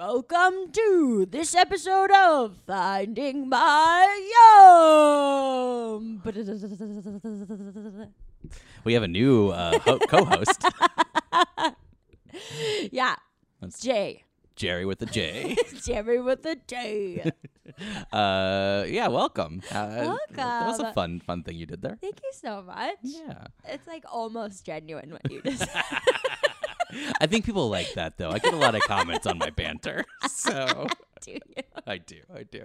Welcome to this episode of Finding My Yum. We have a new uh, ho- co-host, yeah, That's- Jay. Jerry with the J. Jerry with the J. Uh, yeah, welcome. Uh, That was a fun, fun thing you did there. Thank you so much. Yeah, It's like almost genuine what you just said. I think people like that though. I get a lot of comments on my banter, so Do you? I do, I do.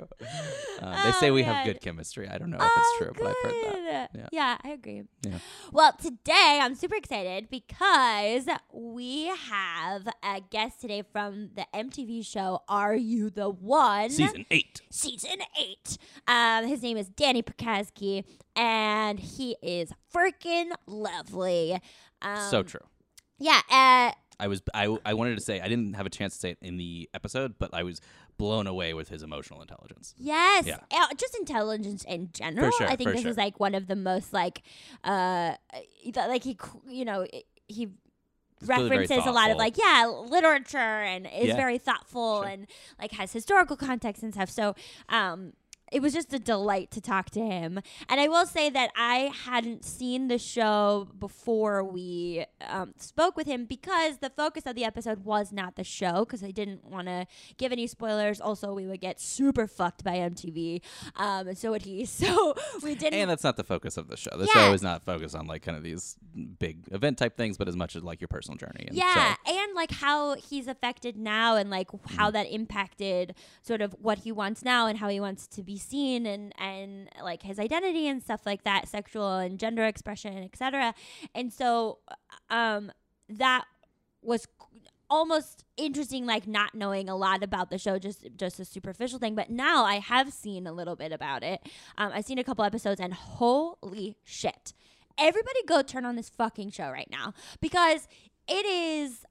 Uh, they Oh, say we have good chemistry. I don't know if it's Oh, true, but I've heard that. Yeah. Yeah, I agree. Yeah. Well, today I'm super excited because we have a guest today from the MTV show Are You the One? Season eight. Season 8. Um, his name is Danny Prokazki, and he is freaking lovely. Um, so true. Yeah, uh, I was I, I wanted to say I didn't have a chance to say it in the episode, but I was blown away with his emotional intelligence. Yes, Yeah. uh, just intelligence in general. sure, I think this sure. is like one of the most like, uh, like he, you know, he references a lot of like yeah literature and is Yeah. very thoughtful Sure. and like has historical context and stuff. So, um. It was just a delight to talk to him. And I will say that I hadn't seen the show before we um, spoke with him because the focus of the episode was not the show because I didn't want to give any spoilers. Also, we would get super fucked by MTV. Um, and so would he. So we didn't. And that's not the focus of the show. The Yeah. show is not focused on like kind of these big event type things, but as much as like your personal journey. And yeah, So, and like how he's affected now, and like Mm-hmm. how that impacted sort of what he wants now, and how he wants to be seen, and and like his identity and stuff like that, sexual and gender expression, etc. And so, um, that was almost interesting like not knowing a lot about the show just just a superficial thing. But now i have seen a little bit about it. Um, i've seen a couple episodes and holy shit. Everybody go turn on this fucking show right now because it is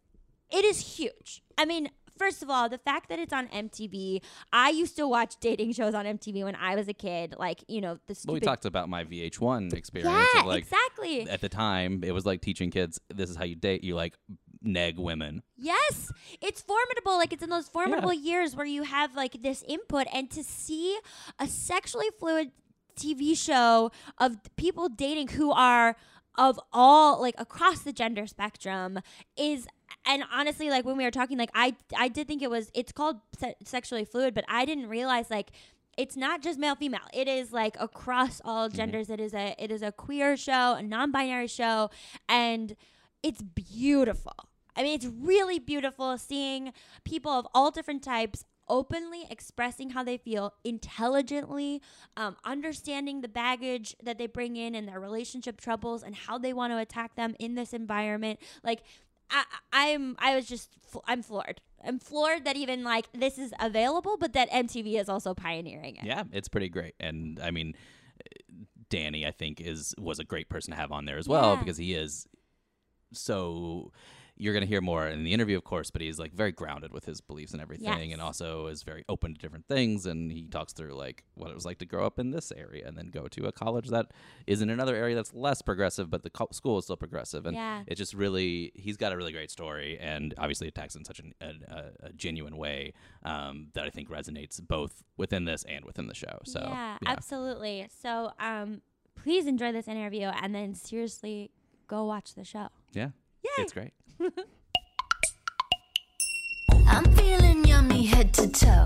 it is huge. I mean first of all the fact that it's on mtv i used to watch dating shows on mtv when i was a kid like you know the well, we talked about my VH1 experience. yeah of, like, exactly At the time, it was like teaching kids this is how you date. You like neg women. Yes, it's formidable. Like it's in those formidable years where you have like this input, and to see a sexually fluid TV show of people dating who are of all like across the gender spectrum is and honestly like when we were talking like i i did think it was it's called se- sexually fluid but i didn't realize like it's not just male female. It is like across all genders. It is a it is a queer show a non-binary show and it's beautiful. I mean it's really beautiful seeing people of all different types openly expressing how they feel intelligently um, understanding the baggage that they bring in and their relationship troubles and how they want to attack them in this environment. Like I, I'm I was just I'm floored. I'm floored that even like this is available, but that MTV is also pioneering it. Yeah, it's pretty great. And I mean, uh, Danny, I think is was a great person to have on there as well Yeah. because he is so. You're gonna hear more in the interview, of course, but he's like very grounded with his beliefs and everything, Yes. and also is very open to different things. And he talks through like what it was like to grow up in this area and then go to a college that is in another area that's less progressive, but the co- school is still progressive. And Yeah. it's just really he's got a really great story, and obviously attacks in such an, a, a, genuine way um, that I think resonates both within this and within the show. So yeah, absolutely. So um, please enjoy this interview, and then seriously go watch the show. Yeah. Yay! It's great. I'm feeling yummy head to toe.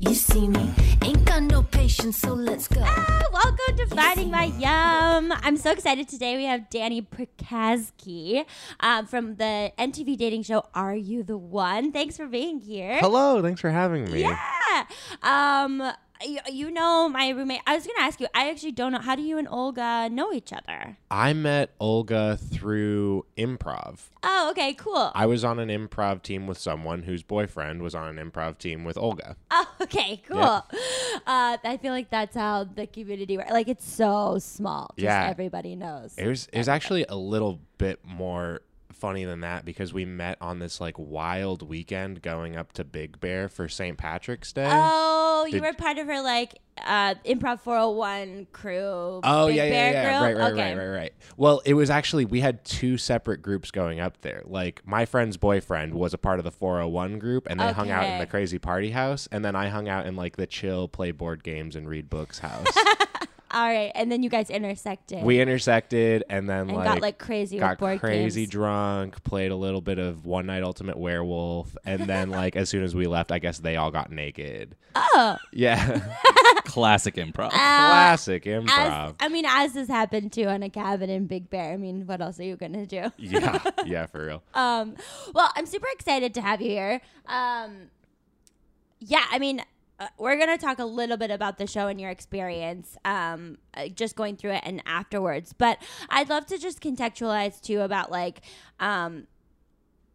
You see me, ain't got no patience, so let's go. Ah, welcome to Finding My Yum. I'm so excited today. We have Danny Prokazki um, from the MTV dating show Are You the One? Thanks for being here. Hello, thanks for having me. Yeah. Um, you, you know my roommate. I was gonna ask you. I actually don't know. How do you and Olga know each other? I met Olga through improv. Oh, okay, cool. I was on an improv team with someone whose boyfriend was on an improv team with Olga. Oh, okay, cool. Yeah. Uh, I feel like that's how the community works. Like it's so small. Just Yeah. everybody knows. It was it was actually a little bit more funny than that because we met on this like wild weekend going up to Big Bear for St. Patrick's Day. Oh, you were part of her like uh, improv 401 crew. Oh Big yeah, yeah, Bear yeah. crew? Right, right, okay. right, right, right. Well, it was actually we had two separate groups going up there. Like my friend's boyfriend was a part of the 401 group, and they hung out in the crazy party house, and then I hung out in like the chill, play board games and read books house. All right, and then you guys intersected. we intersected, and then and like got like crazy got with board crazy games. drunk, played a little bit of One Night Ultimate Werewolf, and then like as soon as we left, I guess they all got naked. Oh, Yeah, Classic improv. classic as, improv. I mean, as this happened too on a cabin in Big Bear. I mean, what else are you gonna do? yeah, yeah, for real. Um, well, I'm super excited to have you here. Um, yeah, I mean, uh, we're gonna talk a little bit about the show and your experience, um, uh, just going through it and afterwards. But I'd love to just contextualize too about like, um,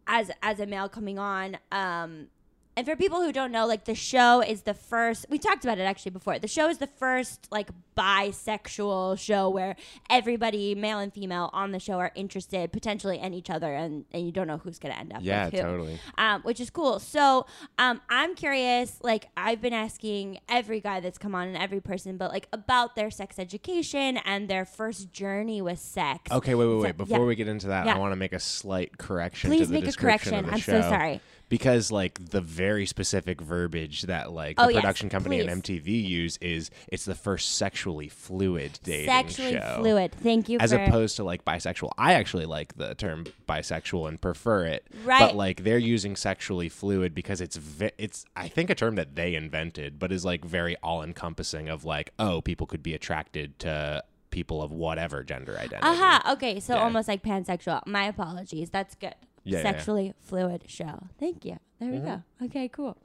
as as a male coming on, um. And for people who don't know, like the show is the first. We talked about it actually before. The show is the first like bisexual show where everybody, male and female, on the show are interested potentially in each other, and, and you don't know who's gonna end up. Yeah, with who totally. um, which is cool. So um, I'm curious. Like I've been asking every guy that's come on and every person, but like about their sex education and their first journey with sex. Okay, wait, wait, So- wait. Before yeah. we get into that, Yeah. I want to make a slight correction Please make a correction. I'm show. so sorry. Because like the very specific verbiage that like Oh, the yes, production company please. and MTV use is it's the first sexually fluid dating Sexually show. fluid. Thank you As for opposed to like bisexual. I actually like the term bisexual and prefer it. Right. But like they're using sexually fluid because it's ve- it's I think a term that they invented, but is like very all encompassing of like, oh, people could be attracted to people of whatever gender identity. Aha. Okay. So Yeah. almost like pansexual. My apologies. That's good. Yeah, yeah, yeah. Sexually fluid show. Thank you. There we Mm-hmm. go. Okay. Cool.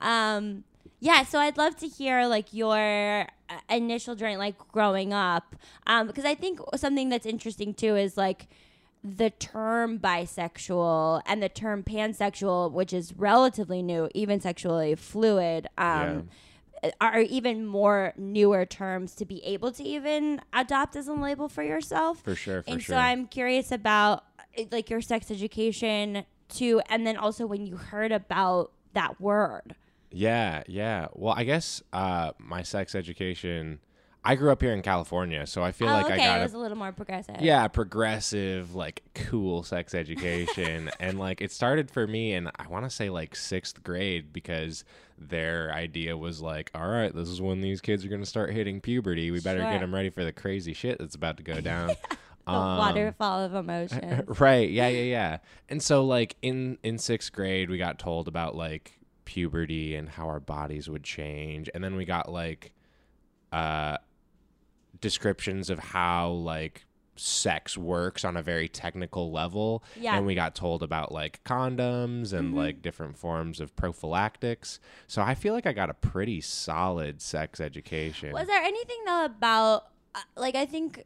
Um. Yeah. So I'd love to hear like your uh, initial journey, like growing up, um, because I think something that's interesting too is like the term bisexual and the term pansexual, which is relatively new, even sexually fluid. Um, are even more newer terms to be able to even adopt as a label for yourself. For sure, for and sure. so I'm curious about like your sex education too, and then also when you heard about that word. Yeah, yeah. Well, I guess uh, my sex education. I grew up here in California, so I feel oh, like okay, I got it a was a little more progressive. yeah progressive, like cool sex education, and like it started for me in I want to say like sixth grade because their idea was like, all right, this is when these kids are gonna start hitting puberty. We better Sure. get them ready for the crazy shit that's about to go down. the Um, waterfall of emotion. right yeah yeah yeah and so like in in sixth grade we got told about like puberty and how our bodies would change and then we got like uh descriptions of how like sex works on a very technical level Yeah. and we got told about like condoms and Mhm. like different forms of prophylactics so i feel like i got a pretty solid sex education Was there anything though about uh, like I think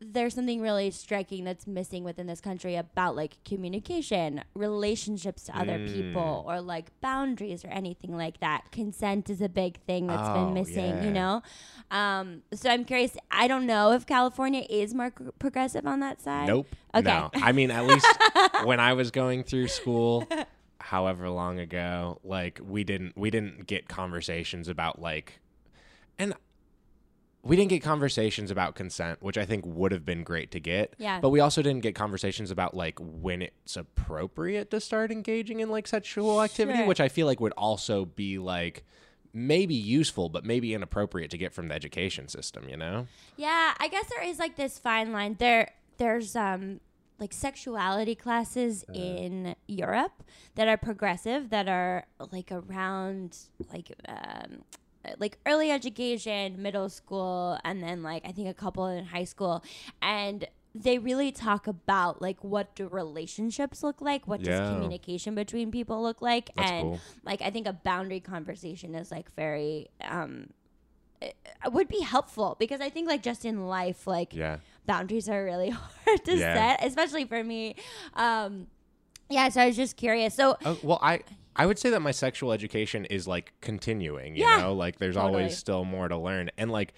there's something really striking that's missing within this country about like communication, relationships to other Mm. people, or like boundaries or anything like that. Consent is a big thing that's Oh, been missing, yeah. you know. Um, so I'm curious. I don't know if California is more c- progressive on that side. Nope. Okay. No. I mean, at least when I was going through school, however long ago, like we didn't we didn't get conversations about like, and we didn't get conversations about consent, which I think would have been great to get. Yeah. But we also didn't get conversations about like when it's appropriate to start engaging in like sexual activity, Sure. which I feel like would also be like maybe useful, but maybe inappropriate to get from the education system. You know? Yeah, I guess there is like this fine line. There there's um like sexuality classes in Europe that are progressive that are like around like um like early education, middle school, and then like I think a couple in high school. And they really talk about like what do relationships look like? What Yeah. does communication between people look like? That's and cool. like I think a boundary conversation is like very um would be helpful because I think like just in life like Yeah. boundaries are really hard to Yeah. set, especially for me. Um yeah, so I was just curious. So Oh, well, I I would say that my sexual education is like continuing. You Yeah. know, like there's Totally. always still more to learn, and like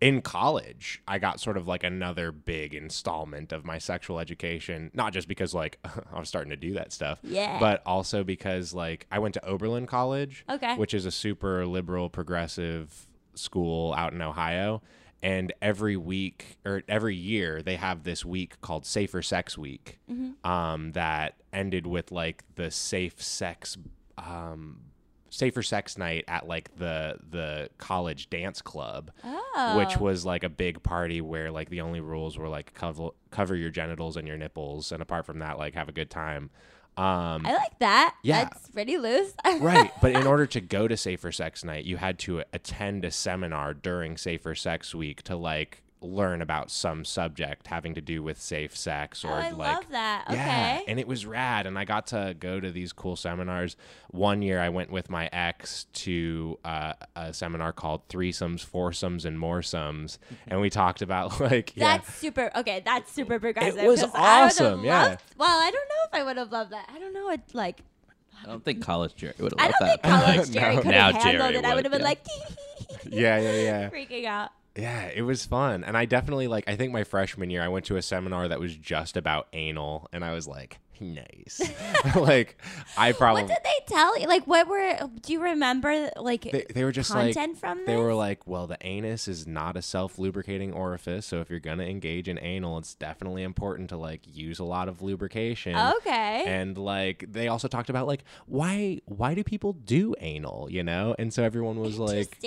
in college, I got sort of like another big installment of my sexual education, not just because like I was starting to do that stuff, Yeah. but also because like I went to Oberlin College, Okay. which is a super liberal progressive school out in Ohio. And every week or every year, they have this week called Safer Sex Week Mm-hmm. um, that ended with like the safe sex, um, safer sex night at like the the college dance club Oh. which was like a big party where like the only rules were like cover cover your genitals and your nipples, and apart from that, like have a good time. Um, I like that. Yeah. That's pretty loose. right, but in order to go to Safer Sex Night, you had to attend a seminar during Safer Sex Week to like learn about some subject having to do with safe sex or oh, I like love that. Okay. yeah, and it was rad, and I got to go to these cool seminars. One year, I went with my ex to uh, a seminar called "Threesomes, Foursomes, and Moresomes," and we talked about like yeah, That's super. Okay, that's super progressive. was 'cause I would've awesome, yeah. loved- well, I don't know if I would have loved that. I don't know. It like I don't think college Jerry would have I loved don't think that. college Jerry No. could have handled Jerry it. I would would, have been yeah. like, yeah, yeah, yeah. freaking out. Yeah, it was fun. And I definitely like I think my freshman year I went to a seminar that was just about anal and I was like, nice. like I probably What did they tell you? Like, what were? Do you remember? Like, they, they were just like content from they were like, well, the anus is not a self-lubricating orifice, so if you're going to engage in anal, it's definitely important to like use a lot of lubrication. okay. And like they also talked about like why why do people do anal, you know? And so everyone was like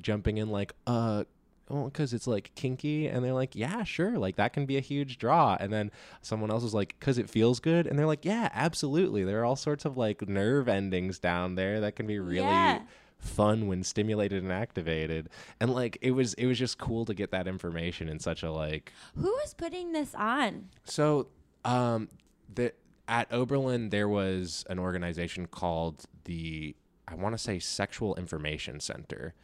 jumping in like uh well because it's like kinky and they're like yeah sure like that can be a huge draw and then someone else was like because it feels good and they're like yeah absolutely there are all sorts of like nerve endings down there that can be really Yeah. fun when stimulated and activated and like it was it was just cool to get that information in such a like Who was putting this on? so, um, the, at Oberlin, there was an organization called the, I want to say Sexual Information Center.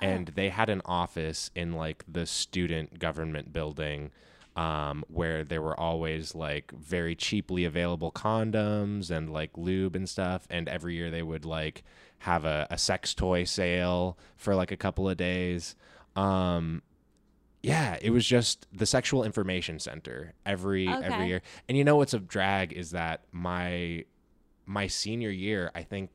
And they had an office in like the student government building um, where there were always like very cheaply available condoms and like lube and stuff. And every year they would like have a, a sex toy sale for like a couple of days. Um, yeah, it was just the sexual information center every Okay. every year. And you know what's a drag is that my my senior year, I think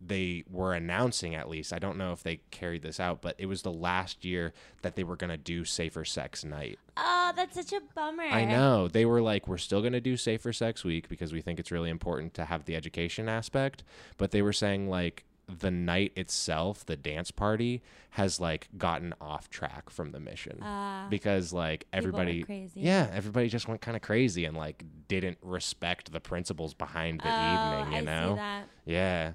they were announcing at least. I don't know if they carried this out, but it was the last year that they were going to do safer sex night. Oh, that's such a bummer. I know. They were like we're still going to do safer sex week because we think it's really important to have the education aspect, but they were saying like the night itself, the dance party has like gotten off track from the mission Ah. because like everybody crazy. yeah everybody just went kind of crazy and like didn't respect the principles behind the oh, evening you I know yeah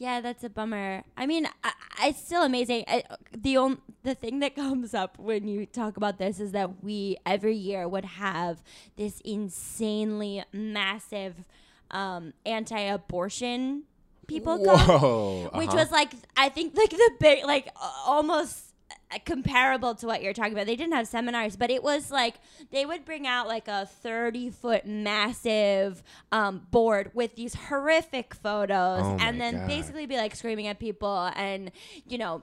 Yeah, that's a bummer. I mean, I, it's still amazing. I, the on, the thing that comes up when you talk about this is that we every year would have this insanely massive um, anti-abortion people come, whoa which uh-huh. was like I think like the big like uh, almost comparable to what you're talking about. They didn't have seminars, but it was like they would bring out like a 30 foot massive um, board with these horrific photos Oh and then God. basically be like screaming at people and you know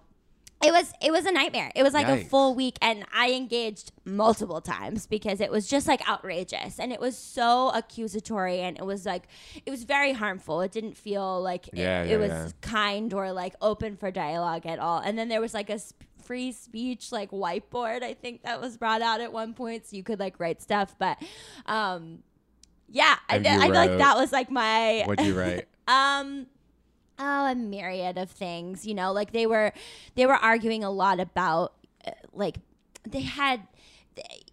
it was it was a nightmare. It was like a full week and I engaged multiple times because it was just like outrageous and it was so accusatory and it was like it was very harmful. It didn't feel like it- Yeah, it, was yeah. kind or like open for dialogue at all. And then there was like a sp- free speech like whiteboard I think that was brought out at one point so you could like write stuff but um yeah, I, I feel like that was like my what'd you write um oh a myriad of things you know like they were they were arguing a lot about uh, like they had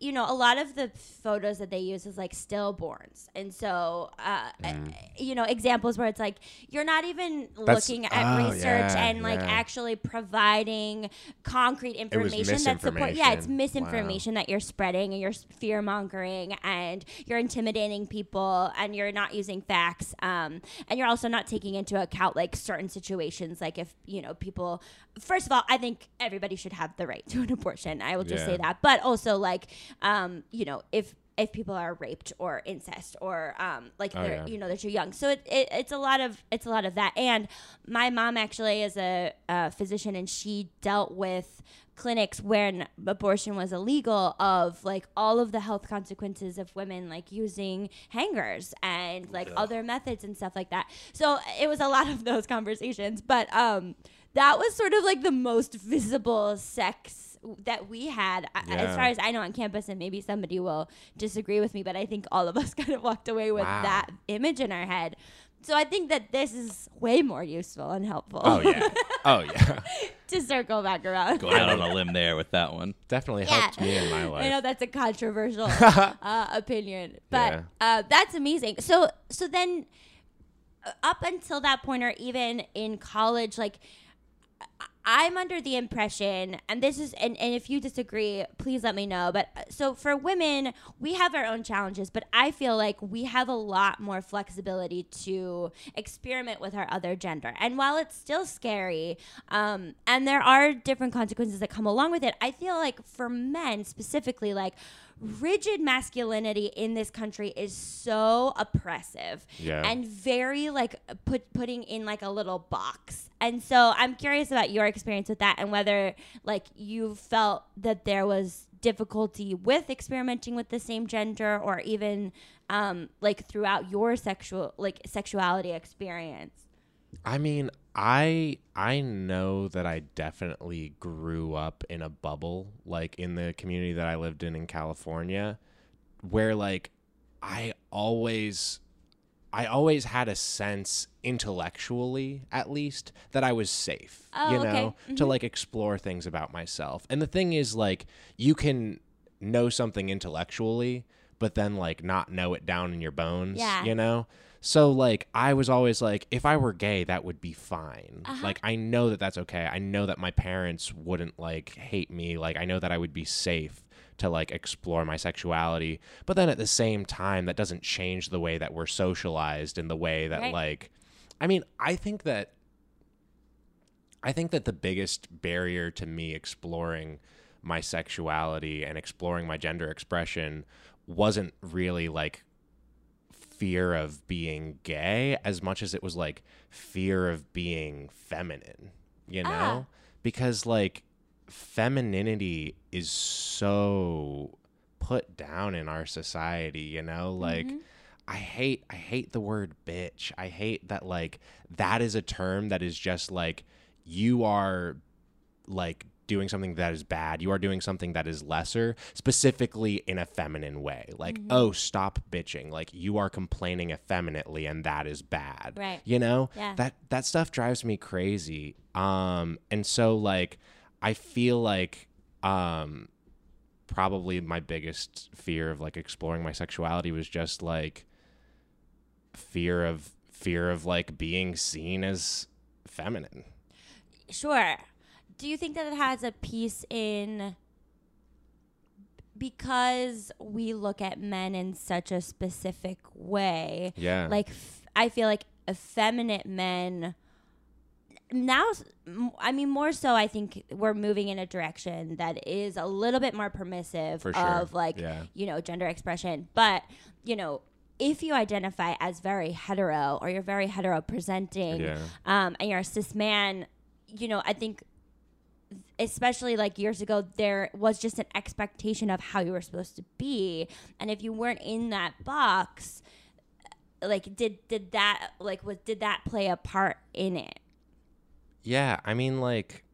you know a lot of the photos that they use is like stillborns and so uh, Mm. uh, you know examples where it's like you're not even That's- looking at oh, research yeah, and like yeah. actually providing concrete information that support yeah it's misinformation. Wow. that you're spreading and you're fear mongering and you're intimidating people and you're not using facts um, and you're also not taking into account like certain situations like if you know people first of all i think everybody should have the right to an abortion i will just Yeah. say that but also like um, you know if if people are raped or incest or um, like Oh, they're yeah. you know they're too young. So it, it, it's a lot of it's a lot of that. And my mom actually is a, uh physician, and she dealt with clinics when abortion was illegal of like all of the health consequences of women like using hangers and like other methods and stuff like that so it was a lot of those conversations but um that was sort of like the most visible sex that we had I- as far as i know on campus and maybe somebody will disagree with me but i think all of us kind of walked away with Wow. that image in our head so i think that this is way more useful and helpful Oh yeah. Oh yeah. to circle back around Going out on a limb there with that one. Definitely Yeah. helped me in my life. I know that's a controversial uh, opinion, but Yeah. uh, that's amazing. So, so then, uh, up until that point, or even in college, like I- I'm under the impression, and this is, and, and if you disagree, please let me know. But uh, so for women, we have our own challenges, but I feel like we have a lot more flexibility to experiment with our other gender. And while it's still scary, um, and there are different consequences that come along with it, I feel like for men specifically, like rigid masculinity in this country is so oppressive Yeah. and very like put putting in like a little box. And so I'm curious about your experience with that and whether like you felt that there was difficulty with experimenting with the same gender or even um like throughout your sexual like sexuality experience. I mean, I I know that I definitely grew up in a bubble, like in the community that I lived in in California, where like I always I always had a sense intellectually at least that I was safe, Oh, you okay. know, to mm-hmm. like explore things about myself. And the thing is like you can know something intellectually but then like not know it down in your bones, Yeah. you know? So like I was always like if I were gay that would be fine. Uh-huh. Like I know that that's okay. I know that my parents wouldn't like hate me. Like I know that I would be safe to like explore my sexuality. But then at the same time that doesn't change the way that we're socialized and the way that Right. like I mean, I think that I think that the biggest barrier to me exploring my sexuality and exploring my gender expression wasn't really like fear of being gay as much as it was like fear of being feminine, you know? Ah. Because like femininity is so put down in our society, you know? Like I hate I hate the word bitch. I hate that like that is a term that is just like you are like doing something that is bad. You are doing something that is lesser, specifically in a feminine way. Like, oh, stop bitching. Like you are complaining effeminately and that is bad. Right. You know? Yeah. That that stuff drives me crazy. Um and so like I feel like um probably my biggest fear of like exploring my sexuality was just like fear of fear of like being seen as feminine. Sure. Do you think that it has a piece in because we look at men in such a specific way? Yeah. Like f- I feel like effeminate men now i mean more so I think we're moving in a direction that is a little bit more permissive sure. of like Yeah. you know gender expression but you know if you identify as very hetero or you're very hetero presenting Yeah. um, and you're a cis man, you know, I think especially like years ago there was just an expectation of how you were supposed to be and if you weren't in that box uh, like did did that like was did that play a part in it Yeah, I mean like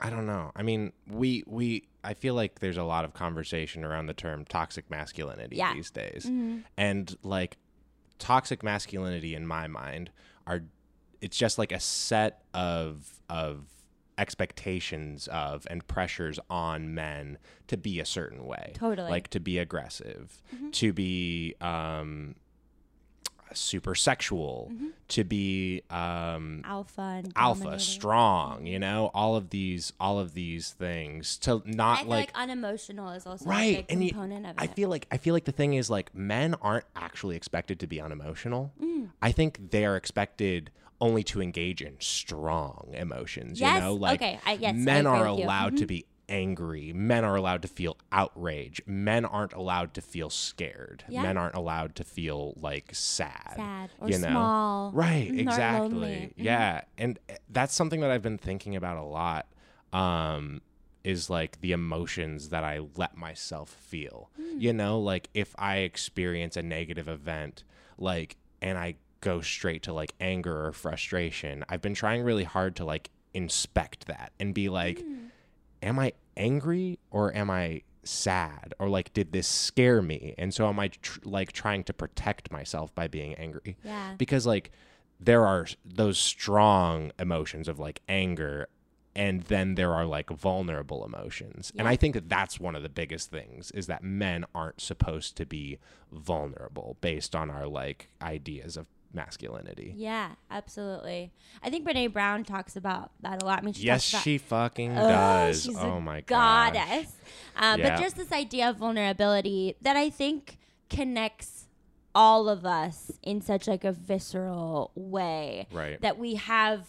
I don't know. I mean, we we I feel like there's a lot of conversation around the term toxic masculinity Yeah. these days. Mm-hmm. And like toxic masculinity in my mind are it's just like a set of of expectations of and pressures on men to be a certain way. Totally. Like to be aggressive, to be um super sexual, to be um alpha and alpha, strong, you know, all of these all of these things to not like like, unemotional is also right and you- of it. i feel like i feel like the thing is like men aren't actually expected to be unemotional. I think they are expected only to engage in strong emotions Yes, you know like okay, I- yes, men agree are allowed to be angry. Men are allowed to feel outrage. Men aren't allowed to feel scared. Yeah. Men aren't allowed to feel like sad. Sad or you know? small. Right, or exactly. Mhm. Yeah. And uh, that's something that I've been thinking about a lot. Um is like the emotions that I let myself feel. Hmm. You know, like if I experience a negative event, like and I go straight to like anger or frustration, I've been trying really hard to like inspect that and be like Hmm. am I angry or am I sad? Or like did this scare me? And so am I tr- like trying to protect myself by being angry? Yeah. because like there are those strong emotions of like anger and then there are like vulnerable emotions. And i think that that's one of the biggest things is that men aren't supposed to be vulnerable based on our like ideas of masculinity Yeah, absolutely. I think Brene Brown talks about that a lot. I mean, she yes she fucking Oh, does she's oh a my god goddess. Uh, Yeah. But just this idea of vulnerability that I think connects all of us in such like a visceral way right that we have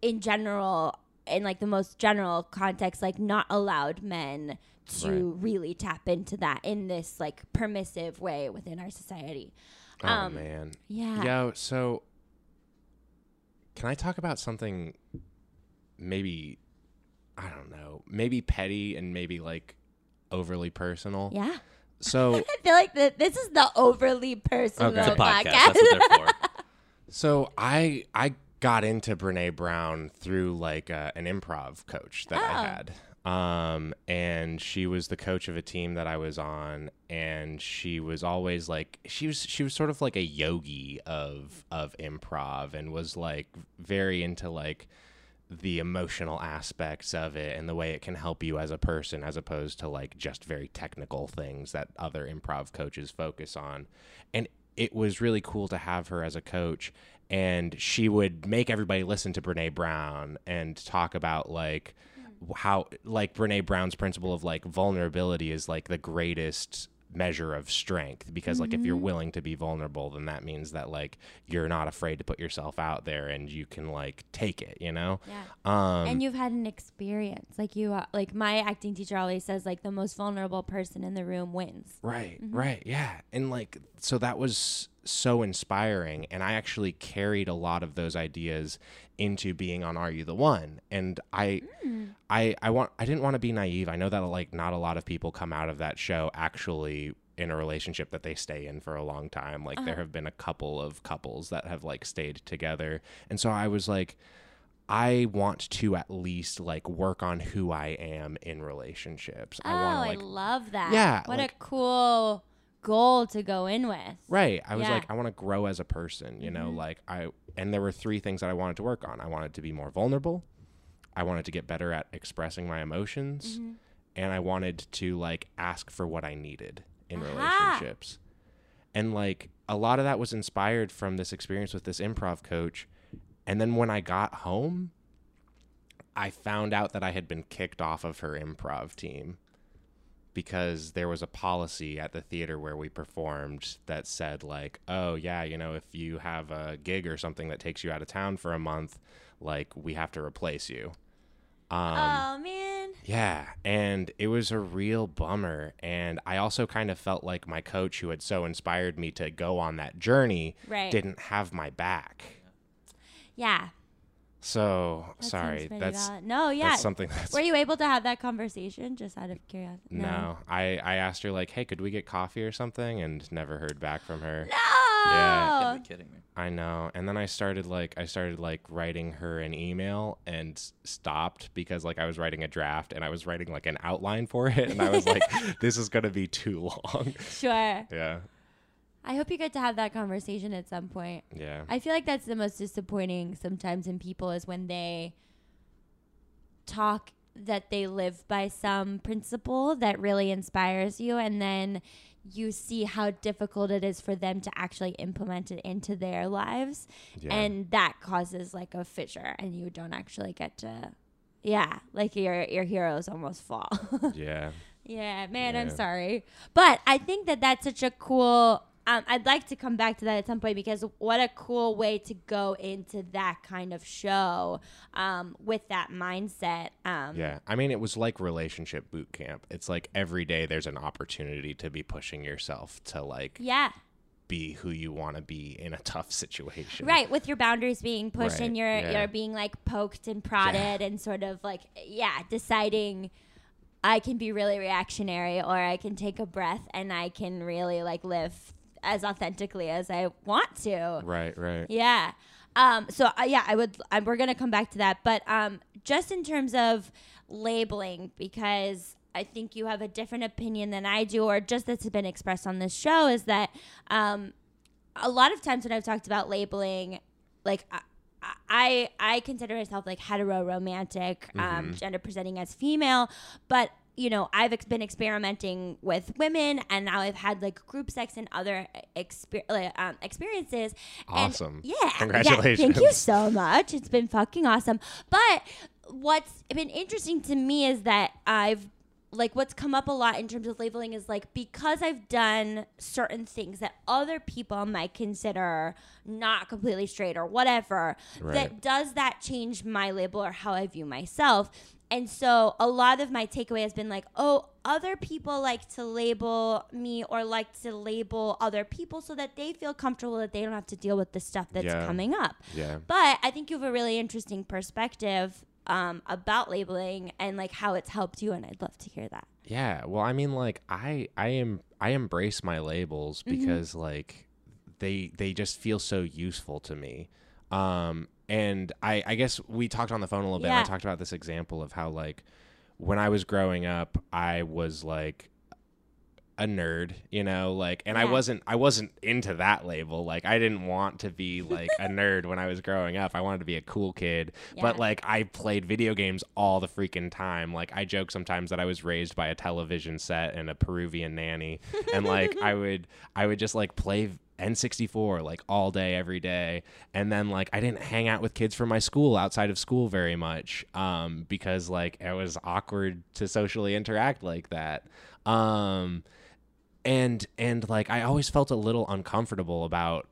in general in like the most general context like not allowed men to really tap into that in this like permissive way within our society oh um, man yeah Yo, so can I talk about something maybe I don't know, maybe petty and maybe like overly personal? yeah So I feel like that this is the overly personal Okay. Podcast. podcast. That's what they're for. so I I got into Brene Brown through like uh, an improv coach that I Oh. had. Um and she was the coach of a team that I was on and she was always like she was she was sort of like a yogi of of improv and was like very into like the emotional aspects of it and the way it can help you as a person as opposed to like just very technical things that other improv coaches focus on. And it was really cool to have her as a coach and she would make everybody listen to Brene Brown and talk about like how like Brene Brown's principle of like vulnerability is like the greatest measure of strength because like if you're willing to be vulnerable then that means that like you're not afraid to put yourself out there and you can like take it you know Yeah. um and you've had an experience like you uh, like my acting teacher always says like the most vulnerable person in the room wins Right, Mm-hmm. right, yeah. And like so that was so inspiring and I actually carried a lot of those ideas into being on Are You the One? And I Hmm. I I want I didn't want to be naive. I know that like not a lot of people come out of that show actually in a relationship that they stay in for a long time. Like there have been a couple of couples that have like stayed together. And so I was like I want to at least like work on who I am in relationships. oh I wanna, like love that Yeah, what like- a cool goal to go in with Right. I was Yeah. like, I want to grow as a person, you know, mm-hmm. like I, and there were three things that I wanted to work on. I wanted to be more vulnerable. I wanted to get better at expressing my emotions. Mm-hmm. And I wanted to like ask for what I needed in Aha. relationships. And like a lot of that was inspired from this experience with this improv coach. And then when I got home, I found out that I had been kicked off of her improv team because there was a policy at the theater where we performed that said like oh yeah you know if you have a gig or something that takes you out of town for a month like we have to replace you. Um oh man. yeah and it was a real bummer and i also kind of felt like my coach who had so inspired me to go on that journey Right. didn't have my back. Yeah so that sorry that's valid. no yeah that's something that's were you able to have that conversation just out of curiosity no, I, I asked her like, hey, could we get coffee or something, and never heard back from her. no Yeah. Gotta be kidding me. I know. And then I started like I started like writing her an email and stopped because like I was writing a draft and I was writing like an outline for it and I was like this is going to be too long. sure yeah. I hope you get to have that conversation at some point Yeah. I feel like that's the most disappointing sometimes in people is when they talk that they live by some principle that really inspires you and then you see how difficult it is for them to actually implement it into their lives Yeah. and that causes like a fissure and you don't actually get to yeah like your your heroes almost fall yeah. yeah man i'm sorry but i think that that's such a cool um, I'd like to come back to that at some point because what a cool way to go into that kind of show um, with that mindset. Um, Yeah, I mean, it was like relationship boot camp. It's like every day there's an opportunity to be pushing yourself to like yeah. be who you want to be in a tough situation. Right, with your boundaries being pushed and Right, you're yeah. you're being like poked and prodded and sort of like yeah, deciding I can be really reactionary or I can take a breath and I can really like live as authentically as I want to. Right, right. Yeah. Um, so uh, yeah, I would. I, we're gonna come back to that, but um, just in terms of labeling, because I think you have a different opinion than I do, or just that's been expressed on this show, is that um, a lot of times when I've talked about labeling, like. I, I I consider myself like hetero romantic, um, gender presenting as female, but you know I've ex- been experimenting with women, and now I've had like group sex and other exper- like, um, experiences. And- Awesome. yeah, yeah, thank you so much. It's been fucking awesome. But what's been interesting to me is that I've like what's come up a lot in terms of labeling is like because I've done certain things that other people might consider not completely straight or whatever, Right. that does that change my label or how I view myself? And so a lot of my takeaway has been like, oh, other people like to label me or like to label other people so that they feel comfortable that they don't have to deal with the stuff that's Yeah. coming up. Yeah. But I think you have a really interesting perspective um, about labeling and like how it's helped you, and I'd love to hear that. Yeah, well, I mean, like I, I am, I embrace my labels Mm-hmm. because like they, they just feel so useful to me. Um, and I, I guess we talked on the phone a little bit. And Yeah. I talked about this example of how like when I was growing up, I was like a nerd, you know, like, and I wasn't, I wasn't into that label. Like, I didn't want to be like a nerd when I was growing up. I wanted to be a cool kid, but like, I played video games all the freaking time. Like, I joke sometimes that I was raised by a television set and a Peruvian nanny, and like, I would, I would just like play. N64 like all day every day. And then like I didn't hang out with kids from my school outside of school very much um because like it was awkward to socially interact like that. Um and and like I always felt a little uncomfortable about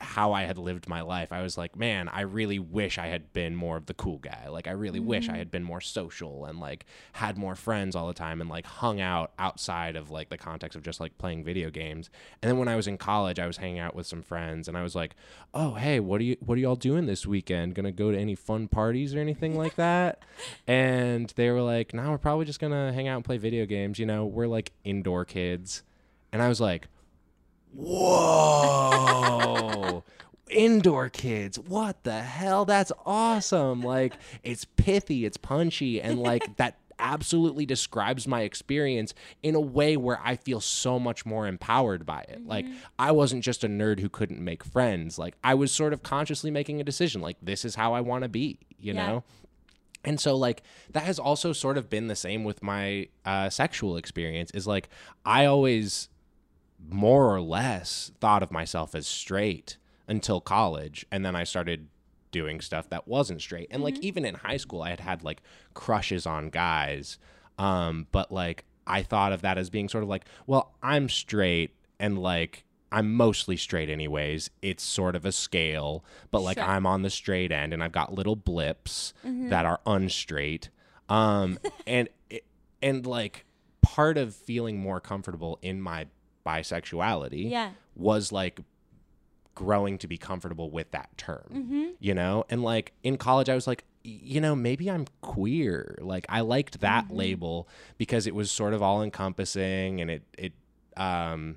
how I had lived my life. I was like, man, I really wish I had been more of the cool guy. Like I really wish I mm. had been more social and like had more friends all the time and like hung out outside of like the context of just like playing video games. And then when I was in college, I was hanging out with some friends and I was like, "Oh, hey, what are you what are y'all doing this weekend? To go to any fun parties or anything like that?" and they were like, "No, we're probably just to hang out and play video games, you know. We're like indoor kids." And I was like, Whoa. Indoor kids. What the hell? That's awesome. Like, it's pithy, it's punchy, and like that absolutely describes my experience in a way where I feel so much more empowered by it. Like, I wasn't just a nerd who couldn't make friends. Like, I was sort of consciously making a decision. Like, this is how I want to be, you Yeah. know? And so like that has also sort of been the same with my uh, sexual experience is like I always more or less thought of myself as straight until college and then I started doing stuff that wasn't straight. And like even in high school I had had like crushes on guys um but like I thought of that as being sort of like well I'm straight and like I'm mostly straight anyways. It's sort of a scale, but like Sure. I'm on the straight end and I've got little blips that are unstraight. Um and and like part of feeling more comfortable in my bisexuality Yeah. was like growing to be comfortable with that term Mm-hmm. you know and like in college i was like you know maybe i'm queer like i liked that Mm-hmm. label because it was sort of all encompassing and it it um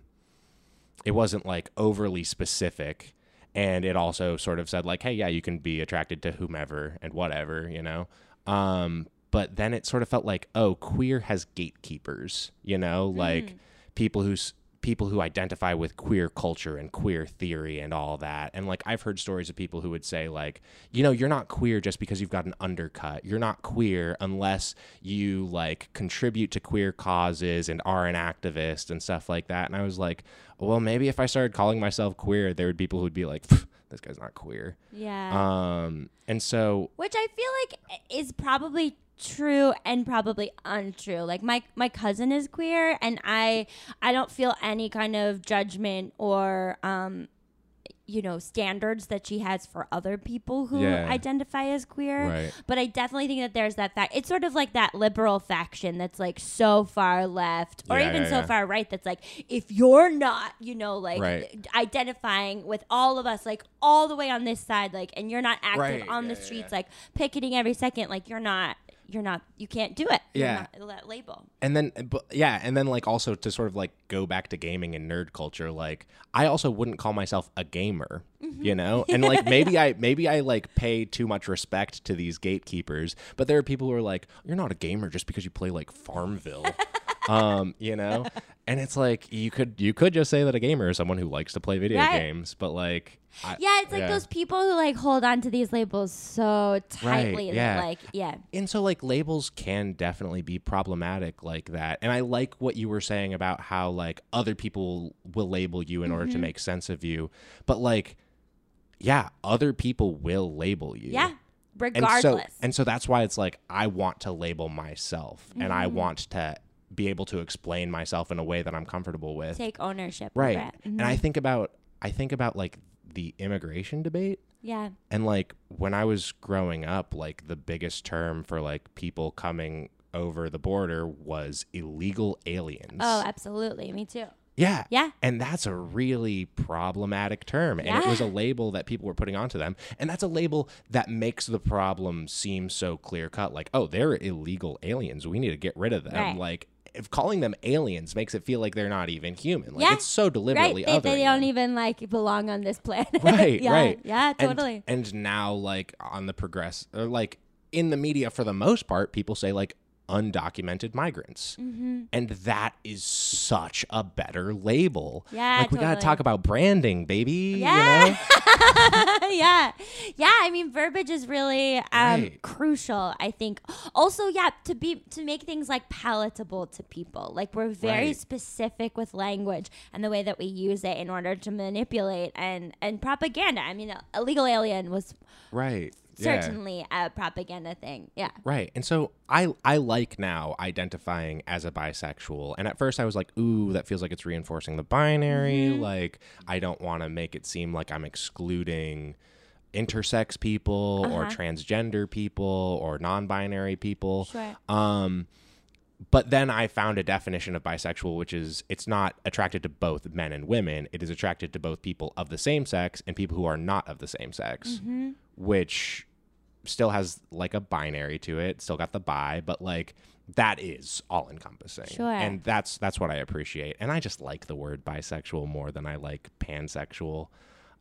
it wasn't like overly specific and it also sort of said like hey yeah you can be attracted to whomever and whatever you know um but then it sort of felt like oh queer has gatekeepers you know like people who's people who identify with queer culture and queer theory and all that. And like i've heard stories of people who would say like you know you're not queer just because you've got an undercut. You're not queer unless you like contribute to queer causes and are an activist and stuff like that. And i was like well maybe if i started calling myself queer there would be people who'd be like this guy's not queer. Yeah. um and so Which I feel like is probably true and probably untrue. Like my my cousin is queer and I I don't feel any kind of judgment or um you know standards that she has for other people who Yeah. identify as queer Right. but i definitely think that there's that fact it's sort of like that liberal faction that's like so far left or Yeah, even yeah, so far right that's like if you're not you know like Right. identifying with all of us like all the way on this side like and you're not active Right, on the streets like picketing every second like you're not you're not you can't do it. You're Yeah. not that label. And then but yeah and then like also to sort of like go back to gaming and nerd culture like i also wouldn't call myself a gamer Mm-hmm. you know? And like maybe i maybe i like pay too much respect to these gatekeepers but there are people who are like you're not a gamer just because you play like farmville um you know and it's like you could you could just say that a gamer is someone who likes to play video Right. games but like I, yeah it's like yeah. those people who like hold on to these labels so tightly that yeah. like yeah and so like labels can definitely be problematic like that and i like what you were saying about how like other people will label you in order Mm-hmm. to make sense of you but like yeah other people will label you yeah and regardless so and so that's why it's like i want to label myself and Mm-hmm. i want to be able to explain myself in a way that i'm comfortable with take ownership right it. and i mm-hmm. think about i think about like the immigration debate yeah and like when I was growing up, like the biggest term for like people coming over the border was illegal aliens. oh absolutely me too yeah. yeah And that's a really problematic term. And it was a label that people were putting onto them. And that's a label that makes the problem seem so clear cut. Like, oh, they're illegal aliens. We need to get rid of them. Right. Like, if calling them aliens makes it feel like they're not even human. Like, Yeah. it's so right. deliberately they, they don't even like belong on this planet. Right yeah, right. yeah And- totally. and, now like on the progress or like in the media for the most part people say like undocumented migrants. Mm-hmm. and that is such a better label. Yeah, like we gotta talk about branding baby Yeah. you know? Yeah. Yeah i mean verbiage is really um Right. crucial i think. Also yeah to be to make things like palatable to people. Like we're very Right. specific with language and the way that we use it in order to manipulate and and propaganda. I mean illegal alien was right yeah. certainly a propaganda thing yeah Right. And so I I like now identifying as a bisexual. And at first I was like, ooh, that feels like it's reinforcing the binary. Mm-hmm. Like I don't want to make it seem like I'm excluding intersex people or Uh-huh. transgender people or non-binary people. Sure. Um but then I found a definition of bisexual, which is it's not attracted to both men and women. It is attracted to both people of the same sex and people who are not of the same sex, Mm-hmm. which still has like a binary to it, still got the bi, but like that is all encompassing. Sure. And that's that's what I appreciate. And I just like the word bisexual more than I like pansexual.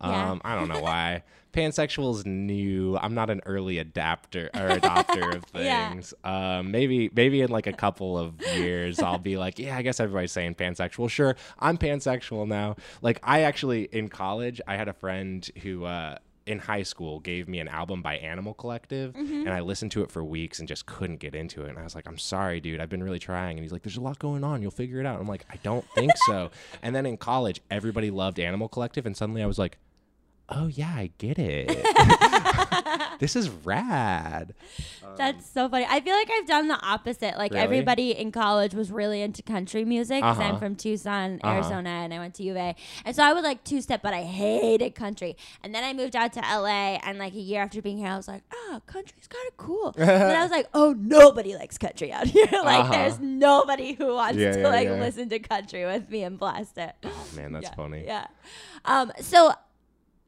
Yeah. Um, I don't know why. Pansexual is new. I'm not an early adapter or adopter of Yeah. things. Um, maybe maybe in like a couple of years I'll be like, yeah, I guess everybody's saying pansexual. Sure, I'm pansexual now. Like I actually in college I had a friend who uh, in high school gave me an album by Animal Collective Mm-hmm. and I listened to it for weeks and just couldn't get into it. And I was like, I'm sorry, dude. I've been really trying. And he's like, there's a lot going on. You'll figure it out. I'm like, I don't think so. and then in college, everybody loved Animal Collective. And suddenly I was like, oh, yeah, I get it. this is rad. That's so funny. I feel like I've done the opposite. Like Really? everybody in college was really into country music because I'm Uh-huh. from Tucson, Uh-huh. Arizona, and I went to UVA, and so I would like two step, but I hated country. And then I moved out to LA, and like a year after being here, I was like, oh, country's kind of cool. and then I was like, oh, nobody likes country out here. like Uh-huh. there's nobody who wants Yeah, to yeah, like yeah. listen to country with me and blast it. Oh, man, that's funny. Yeah. Um. So,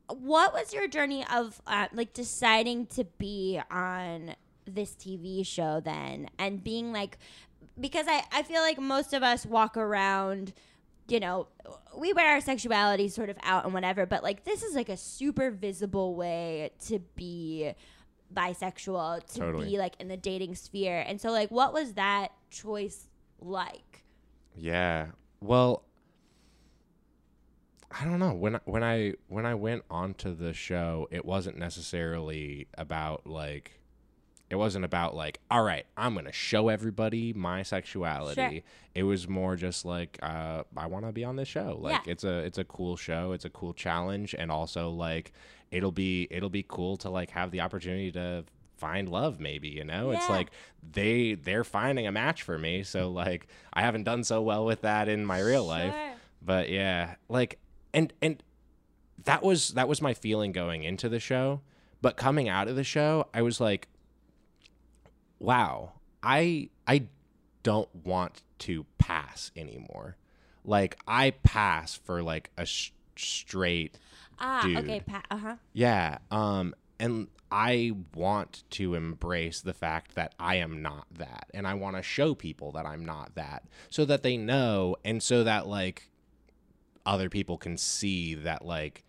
what was your journey of uh, like deciding to be on this TV show then, and being like, because I I feel like most of us walk around. You know, we wear our sexuality sort of out and whatever, but like this is like a super visible way to be bisexual, to Totally. be like in the dating sphere. And so, like, what was that choice like? Yeah. Well, I don't know. When I- when I when I went onto the show, it wasn't necessarily about like it wasn't about like, all right, I'm going to show everybody my sexuality. It was more just like uh I want to be on this show. Like Yeah. it's a it's a cool show, it's a cool challenge and also like it'll be it'll be cool to like have the opportunity to find love maybe you know it's like they they're finding a match for me so like i haven't done so well with that in my real life but yeah like and and that was that was my feeling going into the show but coming out of the show i was like wow i i don't want to pass anymore like i pass for like a sh- straight Ah, Dude. okay, Pat. Uh huh. yeah um and i want to embrace the fact that i am not that and i want to show people that i'm not that so that they know and so that like other people can see that like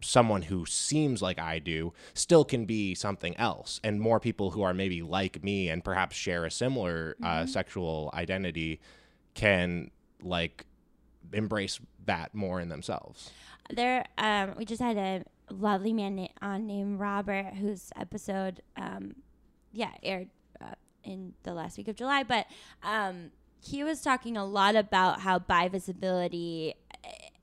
someone who seems like I do still can be something else, and more people who are maybe like me and perhaps share a similar uh, sexual identity can like embrace that more in themselves. There, um, we just had a lovely man na- on named Robert, whose episode, um, yeah, aired uh, in the last week of July. But um, he was talking a lot about how bi visibility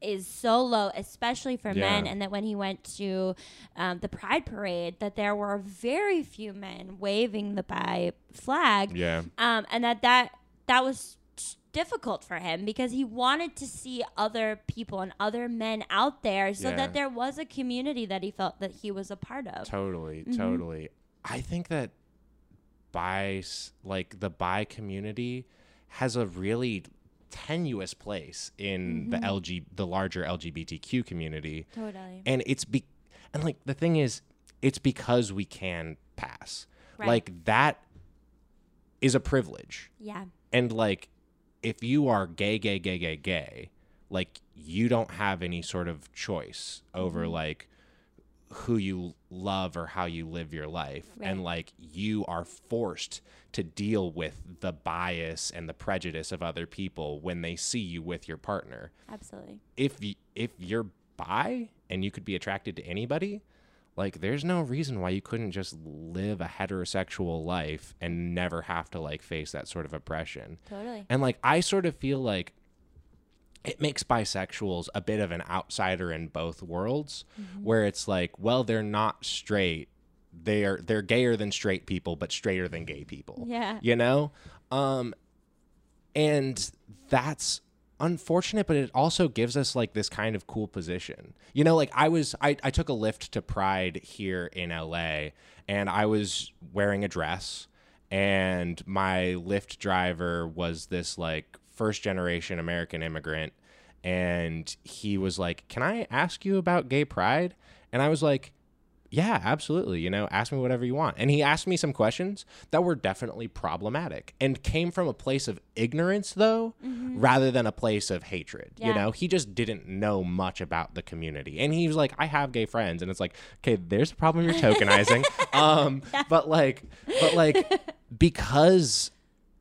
is so low, especially for men, and that when he went to um, the Pride Parade, that there were very few men waving the bi flag Yeah, um, and that that that was difficult for him because he wanted to see other people and other men out there so Yeah. that there was a community that he felt that he was a part of totally, Mm-hmm. totally. I think that bi like the bi community has a really tenuous place in the Mm-hmm. LG the larger LGBTQ community. totally and it's be and like the thing is it's because we can pass Right. like that is a privilege yeah and like if you are gay gay gay gay gay like you don't have any sort of choice over Mm-hmm. like who you love or how you live your life. And like you are forced to deal with the bias and the prejudice of other people when they see you with your partner. Absolutely. If you, if you're bi and you could be attracted to anybody, like there's no reason why you couldn't just live a heterosexual life and never have to like face that sort of oppression. totally. And like I sort of feel like it makes bisexuals a bit of an outsider in both worlds where it's like, well, they're not straight. They're they're gayer than straight people, but straighter than gay people yeah. you know? Um and that's unfortunate but it also gives us like this kind of cool position. You know like i was i, I took a lift to pride here in la and i was wearing a dress and my Lyft driver was this like first generation american immigrant and he was like can i ask you about gay pride and i was like yeah, absolutely. You know, ask me whatever you want. And he asked me some questions that were definitely problematic and came from a place of ignorance, though, rather than a place of hatred. You know, he just didn't know much about the community. And he was like, I have gay friends. And it's like, okay, there's a problem you're tokenizing. um, but like, but like, because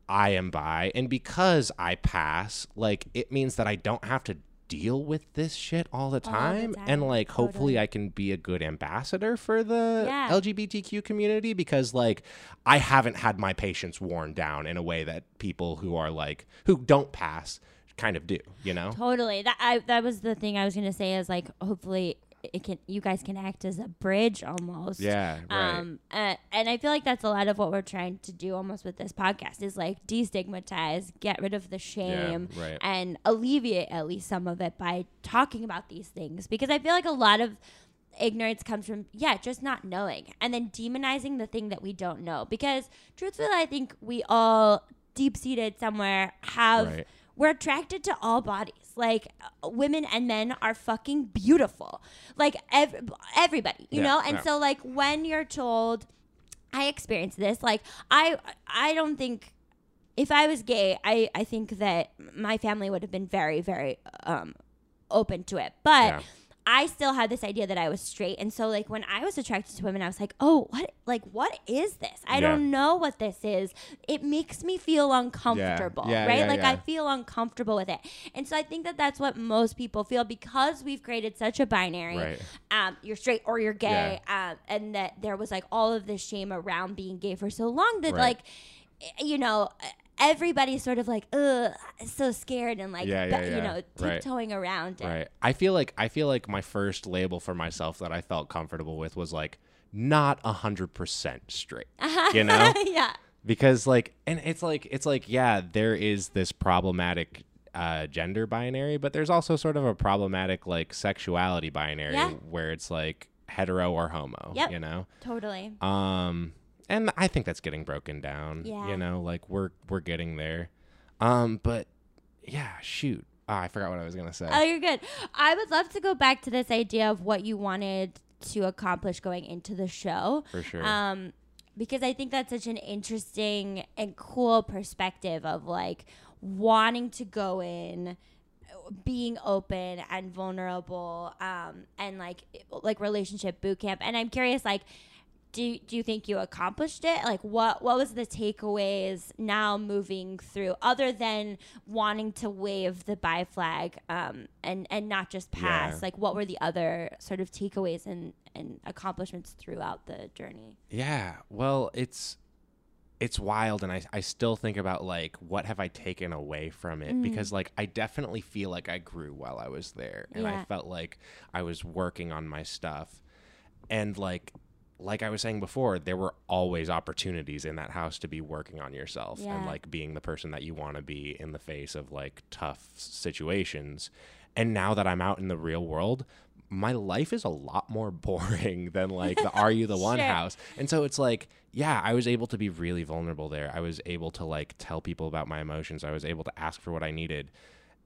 I am bi and because I pass, like, it means that I don't have to deal with this shit all the All the time, time, and like hopefully totally. I can be a good ambassador for the Yeah. LGBTQ community because like I haven't had my patience worn down in a way that people who are like who don't pass kind of do, you know? Totally. That I that was the thing I was gonna say is like hopefully it can you guys can act as a bridge almost. Yeah, right. Um, uh, and I feel like that's a lot of what we're trying to do almost with this podcast is like destigmatize, get rid of the shame, right. and alleviate at least some of it by talking about these things. Because I feel like a lot of ignorance comes from yeah just not knowing and then demonizing the thing that we don't know because truthfully i think we all deep seated somewhere have Right. We're attracted to all bodies. Like uh, women and men are fucking beautiful. Like ev- everybody, you Yeah, know? And yeah. so like when you're told I experienced this, like I I don't think if I was gay, I I think that my family would have been very very um open to it. But Yeah. I still had this idea that I was straight, and so like when I was attracted to women, I was like, "Oh, what? Like, what is this? I Yeah. don't know what this is. It makes me feel uncomfortable, Yeah, right? yeah, like yeah. I feel uncomfortable with it, and so I think that that's what most people feel because we've created such a binary. Right. Um, you're straight or you're gay, um, and that there was like all of this shame around being gay for so long that Right. like, eh, you know. Everybody's sort of like, ugh, so scared and like, Yeah, be- yeah, you yeah. know, Right. tiptoeing around it. Right. I feel like I feel like my first label for myself that I felt comfortable with was like not a hundred percent straight. You know? yeah. because like and it's like it's like yeah there is this problematic uh gender binary but there's also sort of a problematic like sexuality binary Yeah. where it's like hetero or homo Yep. you know Totally. um and i think that's getting broken down Yeah. you know like we're we're getting there um but yeah shoot Ah, i forgot what i was gonna say Oh, you're good. I would love to go back to this idea of what you wanted to accomplish going into the show. for sure Um, because I think that's such an interesting and cool perspective of like wanting to go in being open and vulnerable um and like like relationship boot camp and i'm curious like do, do you think you accomplished it like what what was the takeaways now moving through other than wanting to wave the bi flag um and and not just pass Yeah. like what were the other sort of takeaways and and accomplishments throughout the journey Yeah, well, it's it's wild and I I still think about like what have I taken away from Mm. it because like I definitely feel like I grew while I was there and I felt like I was working on my stuff. And like like I was saying before, there were always opportunities in that house to be working on yourself and like being the person that you want to be in the face of like tough situations. And now that I'm out in the real world, my life is a lot more boring than like the Are You the One Sure. house. And so it's like, yeah, I was able to be really vulnerable there. I was able to like tell people about my emotions. I was able to ask for what I needed.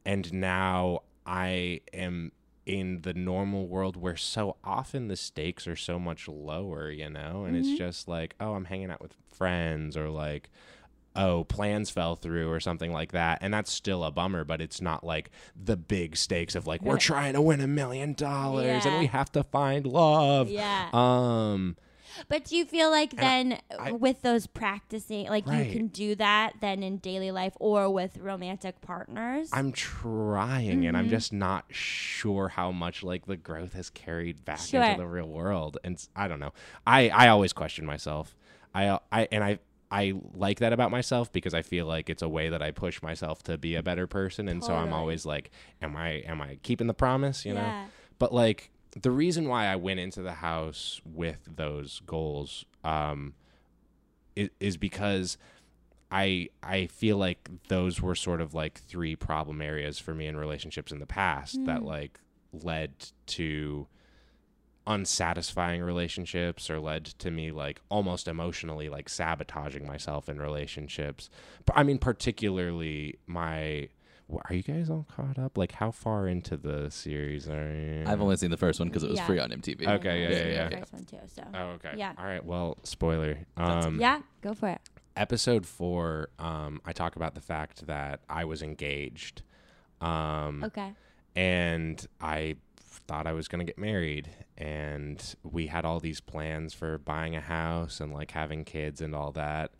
And now I am in the normal world where so often the stakes are so much lower, you know? And it's just like, oh, I'm hanging out with friends or like, oh, plans fell through or something like that. And that's still a bummer, but it's not like the big stakes of like, we're trying to win a million dollars and we have to find love. yeah Um, But do you feel like then I- with those practicing, like Right. you can do that then in daily life or with romantic partners? I'm trying, and I'm Mm-hmm. just not sure how much like the growth has carried back Sure. into the real world. And I don't know. I I always question myself. I I and I. I like that about myself because I feel like it's a way that I push myself to be a better person and so I'm always like am I am I keeping the promise, you know? But like the reason why I went into the house with those goals um is, is because I I feel like those were sort of like three problem areas for me in relationships in the past that like led to unsatisfying relationships or led to me like almost emotionally like sabotaging myself in relationships. But I mean particularly my are you guys all caught up? Like how far into the series are you? I've only seen the first one because it was Yeah. free on MTV. Okay, yeah, yeah, yeah. The first one too, so. Oh, okay. Yeah. All right. Well, spoiler. Um, yeah, go for it. episode four, um, I talk about the fact that I was engaged, um, Okay. and I thought I was gonna get married, and we had all these plans for buying a house and like having kids and all that,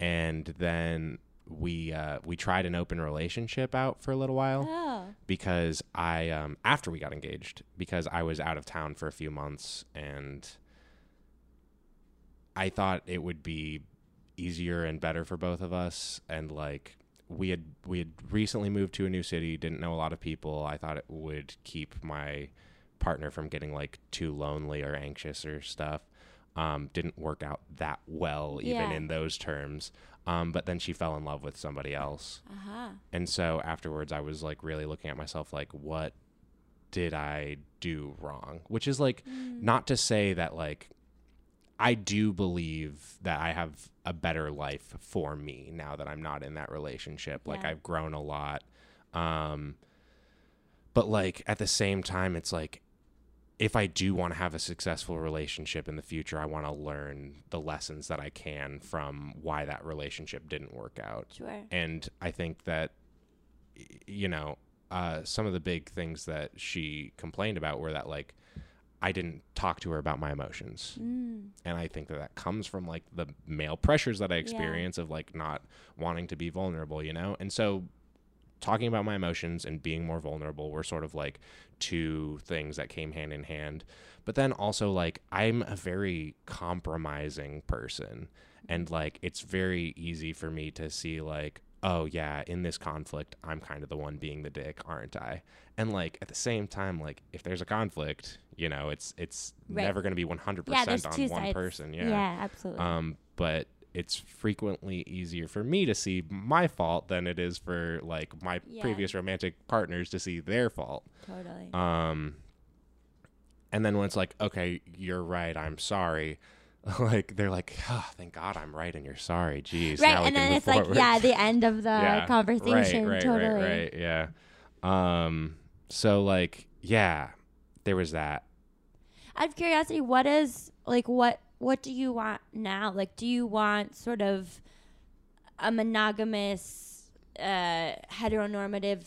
and then we uh, we tried an open relationship out for a little while Oh. because I um after we got engaged because I was out of town for a few months and I thought it would be easier and better for both of us. And like we had we had recently moved to a new city didn't know a lot of people. I thought it would keep my partner from getting like too lonely or anxious or stuff um didn't work out that well even Yeah. in those terms um but then she fell in love with somebody else Uh-huh. and so afterwards, I was like really looking at myself like, what did I do wrong? Which is like not to say that like I do believe that I have a better life for me now that I'm not in that relationship. Like I've grown a lot. Um but like at the same time it's like if I do want to have a successful relationship in the future, I want to learn the lessons that I can from why that relationship didn't work out Sure. and I think that you know uh, some of the big things that she complained about were that like I didn't talk to her about my emotions, Mm. and I think that that comes from like the male pressures that I experience of like not wanting to be vulnerable, you know, and so talking about my emotions and being more vulnerable were sort of like two things that came hand in hand. But then also like I'm a very compromising person and like it's very easy for me to see like oh yeah, in this conflict, I'm kind of the one being the dick, aren't I? And like at the same time, like if there's a conflict, you know, it's it's Right. never going to be 100% yeah, on one sides. person. yeah, absolutely. Um, but it's frequently easier for me to see my fault than it is for like my Yeah. previous romantic partners to see their fault. totally. Um, and then when it's like, okay, you're right, I'm sorry. Like they're like, oh, thank God I'm right and you're sorry. Jeez, right, now and then it's like, yeah, the end of the Yeah, conversation. Right, right, totally. right, right. Yeah. Um. So like, yeah, there was that. Out of curiosity, what is like what what do you want now? Like, do you want sort of a monogamous, uh, heteronormative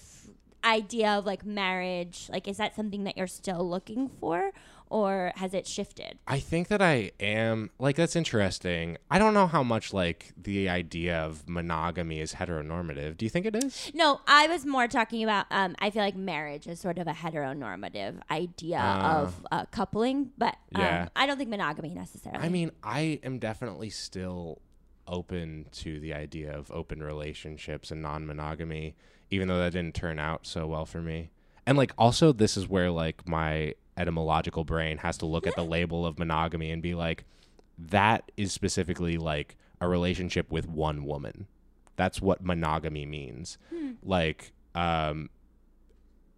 idea of like marriage? Like, is that something that you're still looking for, or has it shifted? I think that I am like that's interesting. I don't know how much like the idea of monogamy is heteronormative. Do you think it is? No, I was more talking about. Um, I feel like marriage is sort of a heteronormative idea Ah. of uh, coupling, but um, Yeah. I don't think monogamy necessarily. I mean, I am definitely still open to the idea of open relationships and non-monogamy, even though that didn't turn out so well for me. And like also this is where like my etymological brain has to look at the label of monogamy and be like that is specifically like a relationship with one woman. That's what monogamy means. Hmm. Like um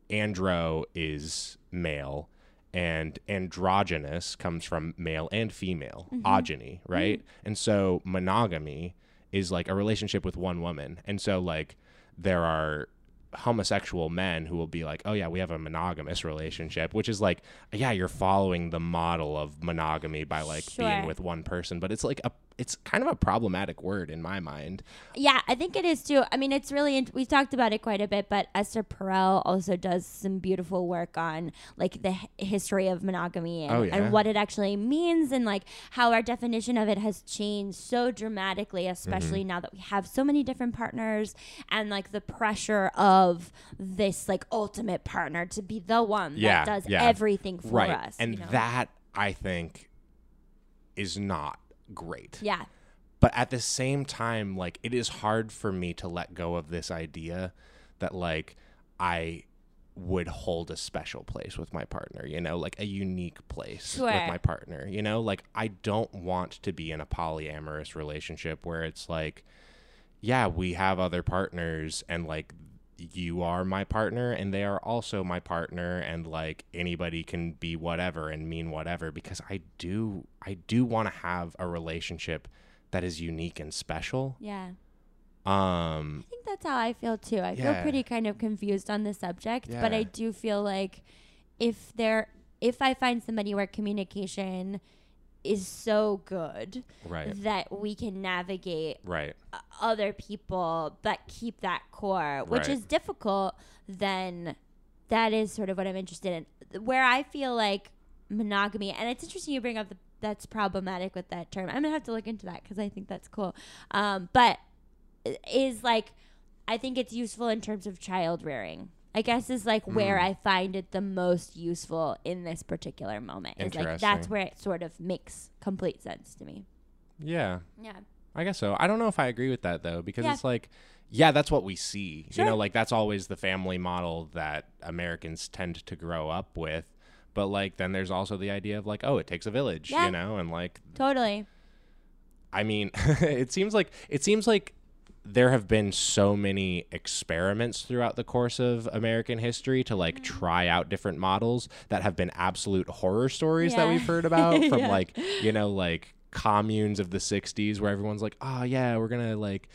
andro is male and androgynous comes from male and female mm-hmm. ogeny mm-hmm. right? And so monogamy is like a relationship with one woman. And so like there are homosexual men who will be like oh yeah we have a monogamous relationship which is like yeah you're following the model of monogamy by like being with one person but it's like a it's kind of a problematic word in my mind Yeah, I think it is too. I mean, it's really int- we've talked about it quite a bit, but Esther Perel also does some beautiful work on like the h- history of monogamy and, Oh, yeah. and what it actually means and like how our definition of it has changed so dramatically, especially Mm-hmm. now that we have so many different partners and like the pressure of this like ultimate partner to be the one Yeah, that does yeah. everything for right us. and you know? that i think is not great. Yeah, but at the same time like it is hard for me to let go of this idea that like i would hold a special place with my partner you know like a unique place with my partner you know? Like i don't want to be in a polyamorous relationship where it's like yeah we have other partners and like you are my partner and they are also my partner and like anybody can be whatever and mean whatever because I do I do want to have a relationship that is unique and special. yeah. Um I think that's how I feel too. I feel pretty kind of confused on the subject, but I do feel like if there if I find somebody where communication is so good right. that we can navigate Right. other people but keep that core, which Right. is difficult, then that is sort of what I'm interested in. Where I feel like monogamy, and it's interesting you bring up the, that's problematic with that term. I'm gonna have to look into that because I think that's cool. Um, but is like, I think it's useful in terms of child rearing. I guess is like where Mm. I find it the most useful in this particular moment. Is like that's where it sort of makes complete sense to me. Yeah. Yeah. I guess so. I don't know if I agree with that though, because Yeah. it's like, yeah, that's what we see. Sure. You know, like that's always the family model that Americans tend to grow up with. But like, then there's also the idea of like, oh, it takes a village, Yeah. you know, and like, Totally. I mean, it seems like it seems like there have been so many experiments throughout the course of American history to like Mm-hmm. try out different models that have been absolute horror stories that we've heard about from Yeah. like, you know, like communes of the 60s where everyone's like, "Oh yeah, we're going to like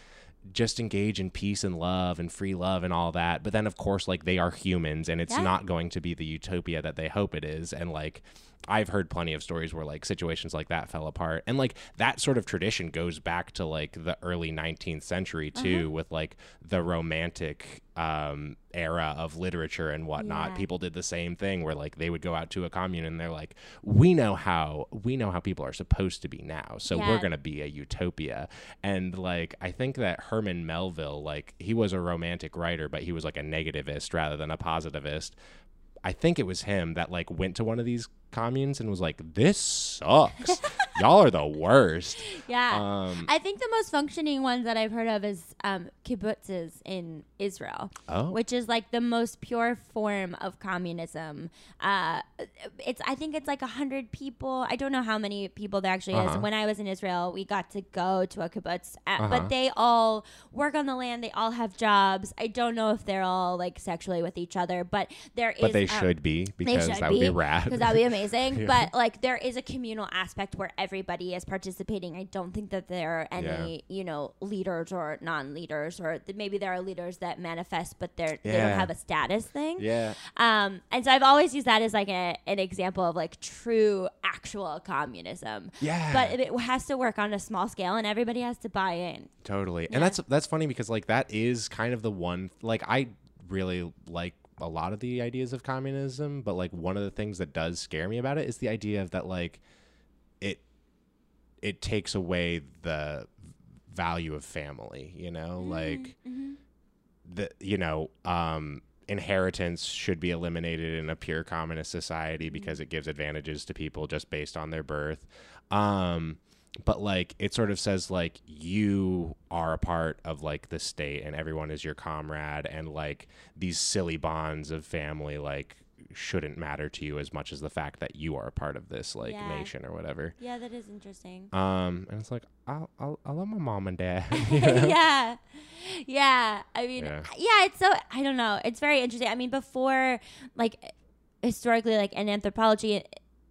just engage in peace and love and free love and all that." But then of course like they are humans and it's Yeah. not going to be the utopia that they hope it is and like I've heard plenty of stories where like situations like that fell apart. And like that sort of tradition goes back to like the early 19th century too with like the romantic um era of literature and whatnot. Yeah. People did the same thing where like they would go out to a commune and they're like we know how we know how people are supposed to be now. So Yeah. we're going to be a utopia. And like I think that Herman Melville like he was a romantic writer but he was like a negativist rather than a positivist. I think it was him that like went to one of these communes and was like, "This sucks," y'all are the worst. Yeah. Um, I think the most functioning ones that I've heard of is um, kibbutzes in Israel, oh, which is like the most pure form of communism. Uh, it's I think it's like a hundred people. I don't know how many people there actually Uh-huh. is. When I was in Israel, we got to go to a kibbutz, uh, Uh-huh. but they all work on the land. They all have jobs. I don't know if they're all like sexually with each other, but there is. but they um, should be because should that would be rad. because that would be amazing. Yeah. But like there is a communal aspect where everybody is participating. I don't think that there are any you know leaders or non-leaders, or th- maybe there are leaders that manifest, but they're they don't have a status thing. yeah, Um, and so I've always used that as like a, an example of like true actual communism. yeah. But it has to work on a small scale, and everybody has to buy in. Totally. Yeah. And that's that's funny because like that is kind of the one like I really like a lot of the ideas of communism, but like one of the things that does scare me about it is the idea of that like it it takes away the value of family, you know? Like the you know, um inheritance should be eliminated in a pure communist society because it gives advantages to people just based on their birth. Um but like it sort of says like you are a part of like the state and everyone is your comrade and like these silly bonds of family like shouldn't matter to you as much as the fact that you are a part of this like Yeah. nation or whatever Yeah, that is interesting. um and it's like I'll, I'll, I love my mom and dad you know? yeah. Yeah. I mean, Yeah. yeah. it's so, I don't know. It's very interesting. I mean, before, like, historically, like, in anthropology,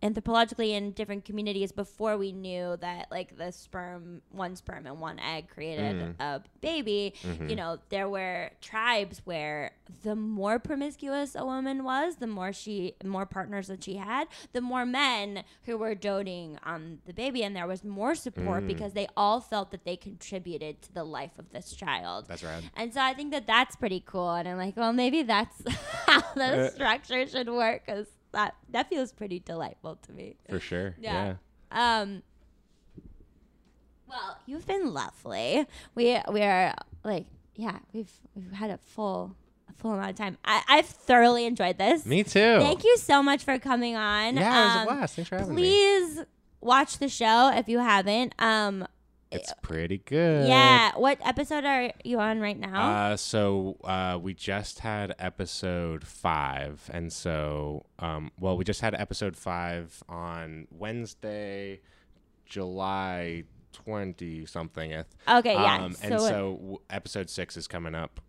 anthropologically in different communities before we knew that like the sperm one sperm and one egg created Mm. a baby Mm-hmm. you know there were tribes where the more promiscuous a woman was the more she more partners that she had the more men who were doting on the baby and there was more support Mm. because they all felt that they contributed to the life of this child that's rad and so I think that that's pretty cool. And I'm like, well, maybe that's how the Uh. structure should work because that, that feels pretty delightful to me. for sure Yeah. yeah, Um, well, you've been lovely. We we are like, yeah, we've we've had a full a full amount of time. I, I've thoroughly enjoyed this. me too Thank you so much for coming on. yeah it was a Um, blast thanks for having me Please watch the show if you haven't. Um, it's pretty good yeah. What episode are you on right now? Uh, so uh, we just had episode five, and so um, well, we just had episode five on Wednesday, July twenty something. okay, yeah. Um, so, and so w- episode six is coming up.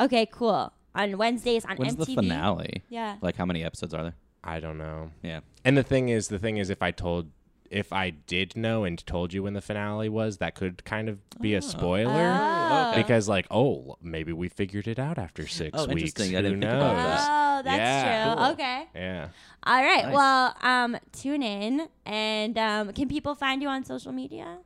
okay, cool. On Wednesdays on When's MTV. the finale? Yeah. Like how many episodes are there? I don't know. Yeah. And the thing is, the thing is, if I told, if I did know and told you when the finale was, that could kind of be a spoiler. Oh. Okay. Because like, oh, maybe we figured it out after six Oh, weeks. interesting. I Who didn't think knows? about that. Oh, that's Yeah. true. Cool. Okay. Yeah. All right. Nice. Well, um, tune in and um, can people find you on social media?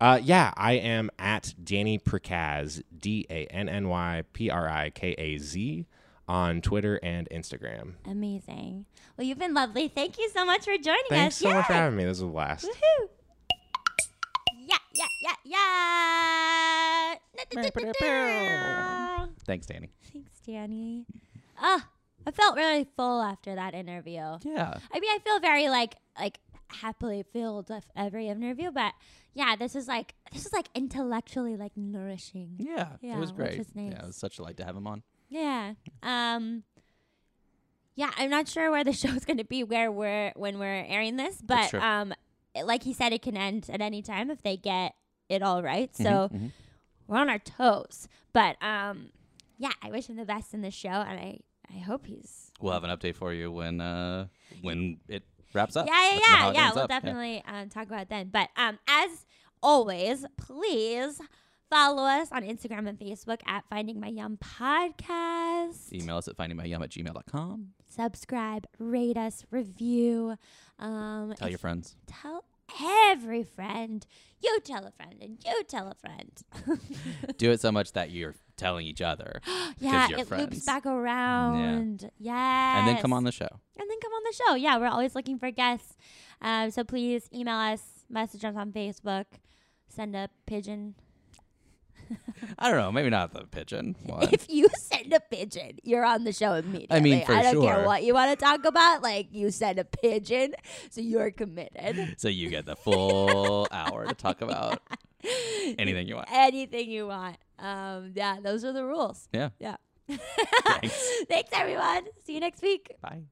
Uh, yeah, I am at Danny Prikaz, D A N N Y P R I K A Z, on Twitter and Instagram. Amazing. Well, you've been lovely. Thank you so much for joining us. Thanks us. so much for having me. This was a blast. Woohoo. Yeah, yeah, yeah, yeah. Thanks, Danny. Thanks, Danny. Ah, I felt really full after that interview. Yeah. I mean, I feel very like like happily filled with every interview, but yeah, this is like this is like intellectually like nourishing. Yeah. Yeah, it was which great. was nice. Yeah, it was such a delight to have him on. Yeah. Um. Yeah, I'm not sure where the show's going to be where we're when we're airing this, but um, it- like he said, it can end at any time if they get it all right. So Mhm, mhm. we're on our toes. But um, yeah, I wish him the best in the show, and I I hope he's We'll have an update for you when uh when it wraps up. Yeah, yeah, yeah, yeah. We'll up. Yeah. definitely um, talk about it then. But um, as always, please follow us on Instagram and Facebook at Finding My Yum Podcast. Email us at findingmyyum at gmail.com. Subscribe, rate us, review. Um, Tell your friends. tell every friend. You tell a friend, and you tell a friend. Do it so much that you're telling each other. yeah, it friends. loops back around. Yeah, And then come on the show. and then come on the show. Yeah, we're always looking for guests. Um, so please email us, message us on Facebook, send a pigeon. I don't know. Maybe not the pigeon one. If you send a pigeon, you're on the show immediately. for I don't care what you want to talk about. Like you send a pigeon, so you're committed. so you get the full hour to talk about anything you want. Anything you want. Um, yeah, those are the rules. Yeah. Yeah. Thanks. Thanks, everyone. See you next week. Bye.